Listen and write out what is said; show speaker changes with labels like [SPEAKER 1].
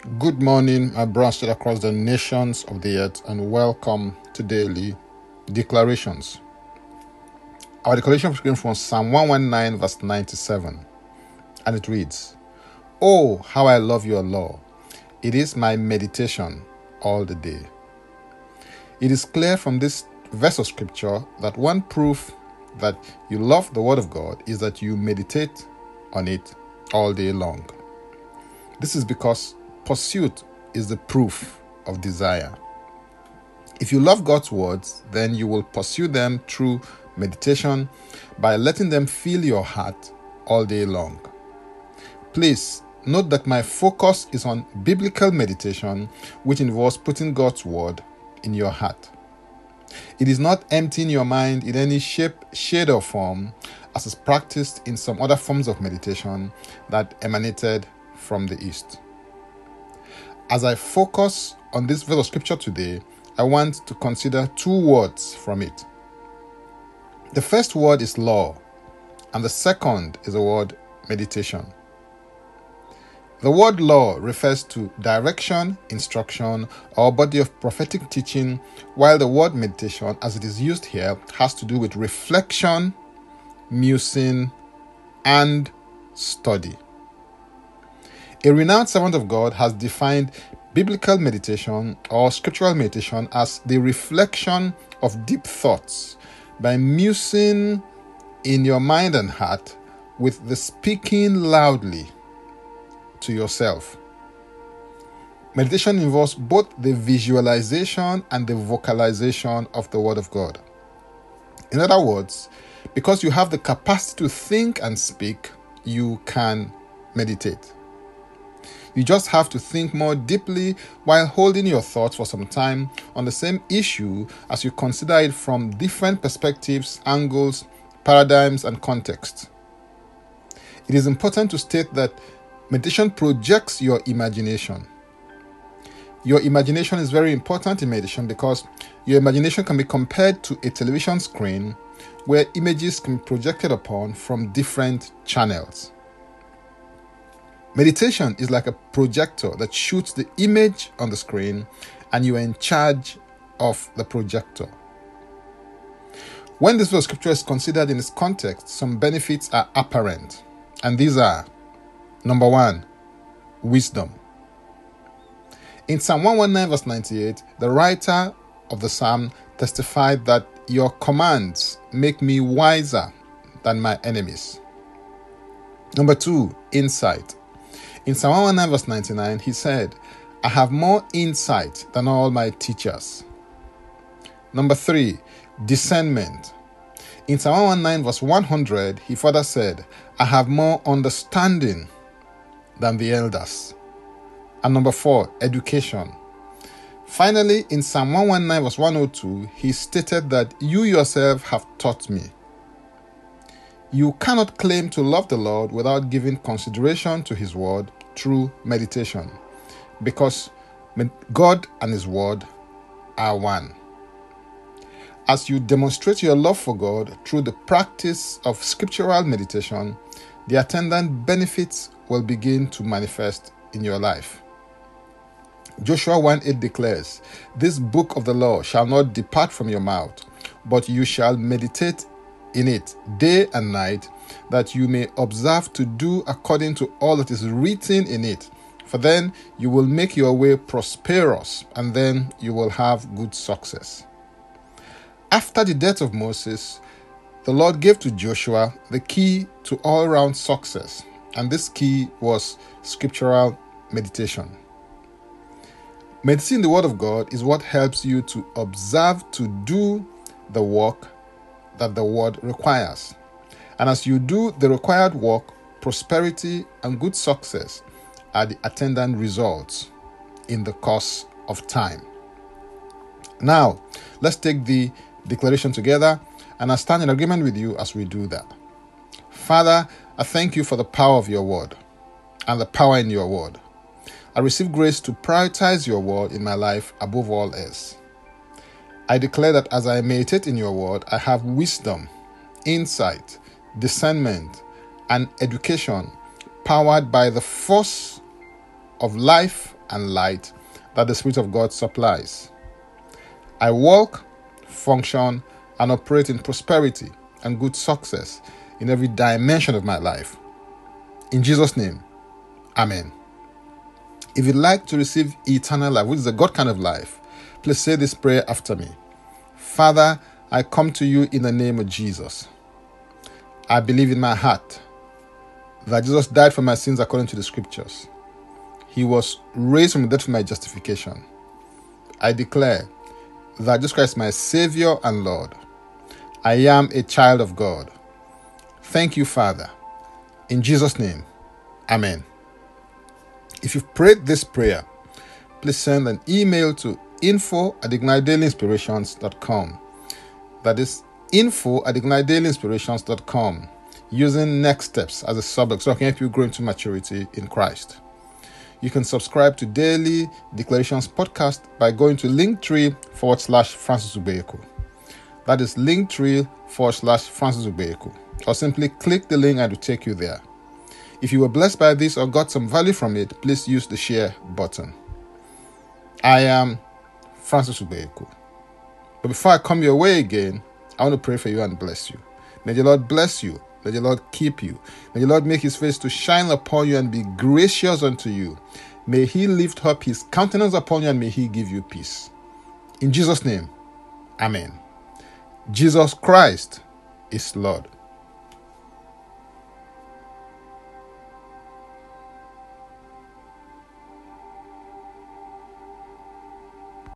[SPEAKER 1] Good morning, my brothers across the nations of the earth, and welcome to daily declarations. Our declaration is from Psalm 119, verse 97, and it reads, Oh, how I love your law! It is my meditation all the day. It is clear from this verse of scripture that one proof that you love the Word of God is that you meditate on it all day long. This is because pursuit is the proof of desire. If you love God's words, then you will pursue them through meditation by letting them fill your heart all day long. Please note that my focus is on biblical meditation, which involves putting God's word in your heart. It is not emptying your mind in any shape, shade, or form, as is practiced in some other forms of meditation that emanated from the East. As I focus on this verse of scripture today, I want to consider two words from it. The first word is law, and the second is the word meditation. The word law refers to direction, instruction, or body of prophetic teaching, while the word meditation, as it is used here, has to do with reflection, musing, and study. A renowned servant of God has defined biblical meditation or scriptural meditation as the reflection of deep thoughts by musing in your mind and heart with the speaking loudly to yourself. Meditation involves both the visualization and the vocalization of the Word of God. In other words, because you have the capacity to think and speak, you can meditate. You just have to think more deeply while holding your thoughts for some time on the same issue as you consider it from different perspectives, angles, paradigms, and contexts. It is important to state that meditation projects your imagination. Your imagination is very important in meditation because your imagination can be compared to a television screen where images can be projected upon from different channels. Meditation is like a projector that shoots the image on the screen, and you are in charge of the projector. When this verse scripture is considered in its context, some benefits are apparent, and these are number one, wisdom. In Psalm 119, verse 98, the writer of the psalm testified that your commands make me wiser than my enemies. Number two, insight. In Psalm 119, verse 99, he said, I have more insight than all my teachers. Number three, discernment. In Psalm 119, verse 100, he further said, I have more understanding than the elders. And number four, education. Finally, in Psalm 119, verse 102, he stated that you yourself have taught me. You cannot claim to love the Lord without giving consideration to his word through meditation because God and His Word are one. As you demonstrate your love for God through the practice of scriptural meditation, the attendant benefits will begin to manifest in your life. Joshua 1 8 declares, This book of the law shall not depart from your mouth, but you shall meditate in it day and night, that you may observe to do according to all that is written in it. For then you will make your way prosperous, and then you will have good success. After the death of Moses, the Lord gave to Joshua the key to all round success, and this key was scriptural meditation. Meditating the Word of God is what helps you to observe to do the work that the Word requires. And as you do the required work, prosperity and good success are the attendant results in the course of time. Now, let's take the declaration together, and I stand in agreement with you as we do that. Father, I thank you for the power of your word and the power in your word. I receive grace to prioritize your word in my life above all else. I declare that as I meditate in your word, I have wisdom, insight, discernment, and education powered by the force of life and light that the Spirit of God supplies. I walk, function, and operate in prosperity and good success in every dimension of my life. In Jesus' name, Amen. If you'd like to receive eternal life, which is a God kind of life, please say this prayer after me. Father, I come to you in the name of Jesus. I believe in my heart that Jesus died for my sins according to the scriptures. He was raised from the dead for my justification. I declare that Jesus Christ is my Savior and Lord. I am a child of God. Thank you, Father. In Jesus' name, Amen. If you've prayed this prayer, please send an email to info at ignitedailyinspirations.com. That is info at ignitedailyinspirations.com using next steps as a subject so I can help you grow into maturity in Christ. You can subscribe to Daily Declarations Podcast by going to linktree forward slash Francis Ubeku. That is linktree forward slash Francis Ubeku. Or simply click the link and it will take you there. If you were blessed by this or got some value from it, please use the share button. I am Francis Ubeku. But before I come your way again, I want to pray for you and bless you. May the Lord bless you May the Lord keep you. May the Lord make his face to shine upon you and be gracious unto you. May he lift up his countenance upon you and may he give you peace. In Jesus' name, Amen. Jesus Christ is Lord.